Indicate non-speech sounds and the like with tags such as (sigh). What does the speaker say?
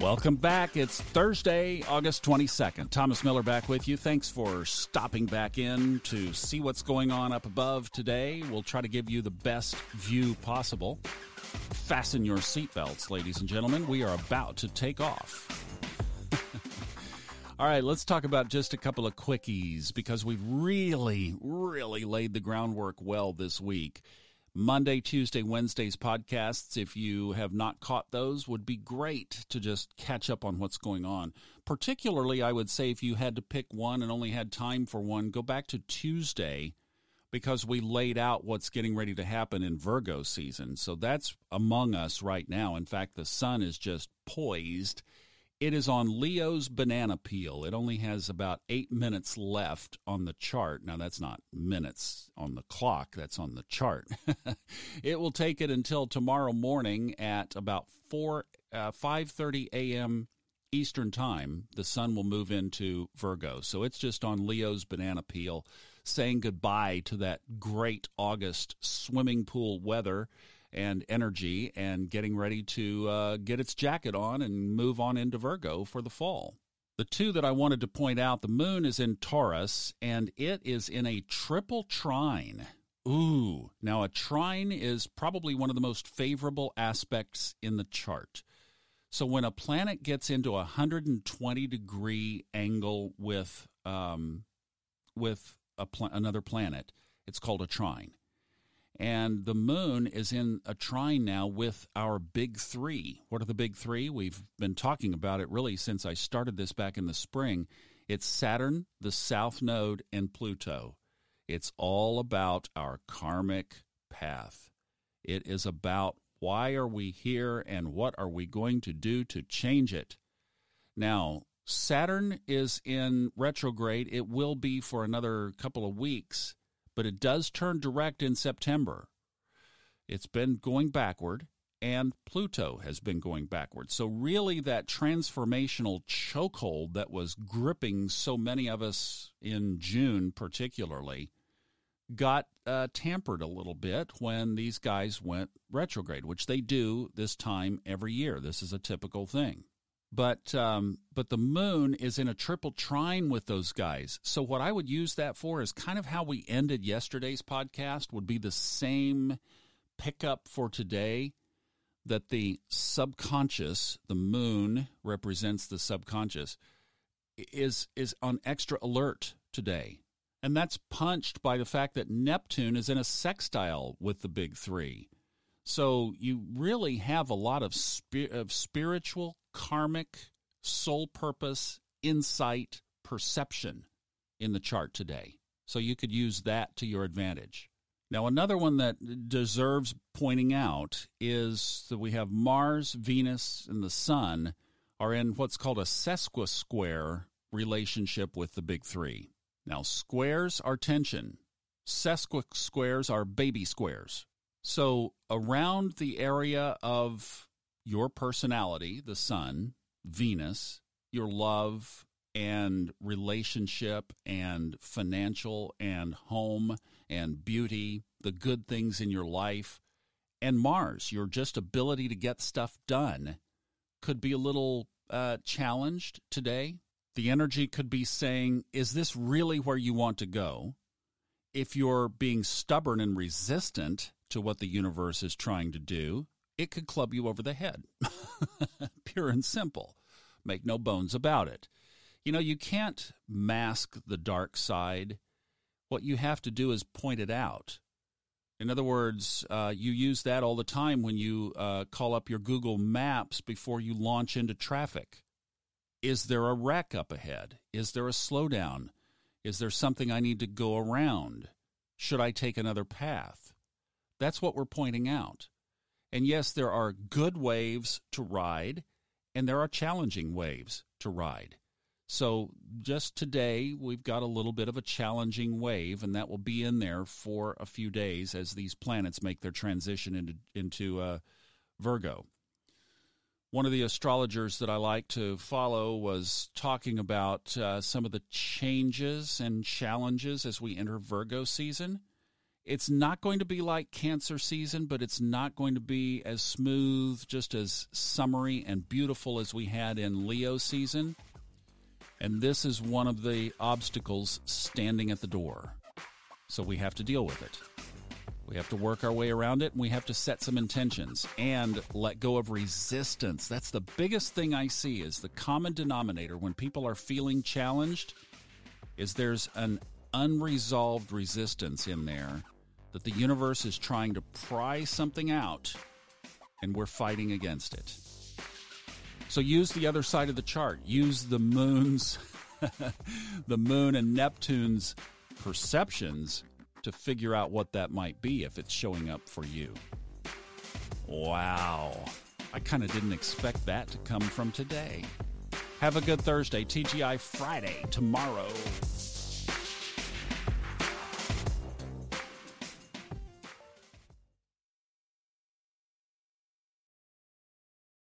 Welcome back. It's Thursday, August 22nd. Thomas Miller back with you. Thanks for stopping back in to see what's going on up above today. We'll try to give you the best view possible. Fasten your seatbelts, ladies and gentlemen. We are about to take off. (laughs) All right, let's talk about just a couple of quickies because we've really, really laid the groundwork well this week. Monday, Tuesday, Wednesday's podcasts, if you have not caught those, would be great to just catch up on what's going on. Particularly, I would say if you had to pick one and only had time for one, go back to Tuesday because we laid out what's getting ready to happen in Virgo season. So that's among us right now. In fact, the sun is just poised it is on Leo's banana peel. It only has about eight minutes left on the chart. Now, that's not minutes on the clock, that's on the chart. (laughs) it will take it until tomorrow morning at about 4, uh, 5.30 a.m. Eastern Time. The sun will move into Virgo. So it's just on Leo's banana peel, saying goodbye to that great August swimming pool weather and energy and getting ready to uh, get its jacket on and move on into Virgo for the fall. The two that I wanted to point out the moon is in Taurus and it is in a triple trine. Ooh, now a trine is probably one of the most favorable aspects in the chart. So when a planet gets into a 120 degree angle with um, with pl- another planet, it's called a trine. And the moon is in a trine now with our big three. What are the big three? We've been talking about it really since I started this back in the spring. It's Saturn, the South Node, and Pluto. It's all about our karmic path. It is about why are we here and what are we going to do to change it. Now, Saturn is in retrograde. It will be for another couple of weeks but it does turn direct in September. It's been going backward, and Pluto has been going backward. So, really, that transformational chokehold that was gripping so many of us in June, particularly, got uh, tampered a little bit when these guys went retrograde, which they do this time every year. This is a typical thing but um, but the moon is in a triple trine with those guys. So what I would use that for is kind of how we ended yesterday's podcast. Would be the same pickup for today. That the subconscious, the moon represents the subconscious, is is on extra alert today, and that's punched by the fact that Neptune is in a sextile with the big three. So you really have a lot of, spi- of spiritual karmic soul purpose, insight, perception in the chart today. So you could use that to your advantage. Now, another one that deserves pointing out is that we have Mars, Venus, and the Sun are in what's called a sesquisquare relationship with the big three. Now, squares are tension, sesquisquares are baby squares. So, around the area of your personality, the sun, Venus, your love and relationship and financial and home and beauty, the good things in your life, and Mars, your just ability to get stuff done, could be a little uh, challenged today. The energy could be saying, Is this really where you want to go? If you're being stubborn and resistant to what the universe is trying to do, it could club you over the head. (laughs) Pure and simple. Make no bones about it. You know, you can't mask the dark side. What you have to do is point it out. In other words, uh, you use that all the time when you uh, call up your Google Maps before you launch into traffic. Is there a wreck up ahead? Is there a slowdown? Is there something I need to go around? Should I take another path? That's what we're pointing out. And yes, there are good waves to ride, and there are challenging waves to ride. So just today, we've got a little bit of a challenging wave, and that will be in there for a few days as these planets make their transition into into uh, Virgo. One of the astrologers that I like to follow was talking about uh, some of the changes and challenges as we enter Virgo season it's not going to be like cancer season, but it's not going to be as smooth, just as summery and beautiful as we had in Leo season. And this is one of the obstacles standing at the door. So we have to deal with it. We have to work our way around it and we have to set some intentions and let go of resistance. That's the biggest thing I see is the common denominator when people are feeling challenged is there's an unresolved resistance in there that the universe is trying to pry something out and we're fighting against it. So use the other side of the chart. Use the moon's (laughs) the moon and Neptune's perceptions to figure out what that might be if it's showing up for you. Wow. I kind of didn't expect that to come from today. Have a good Thursday. TGI Friday tomorrow.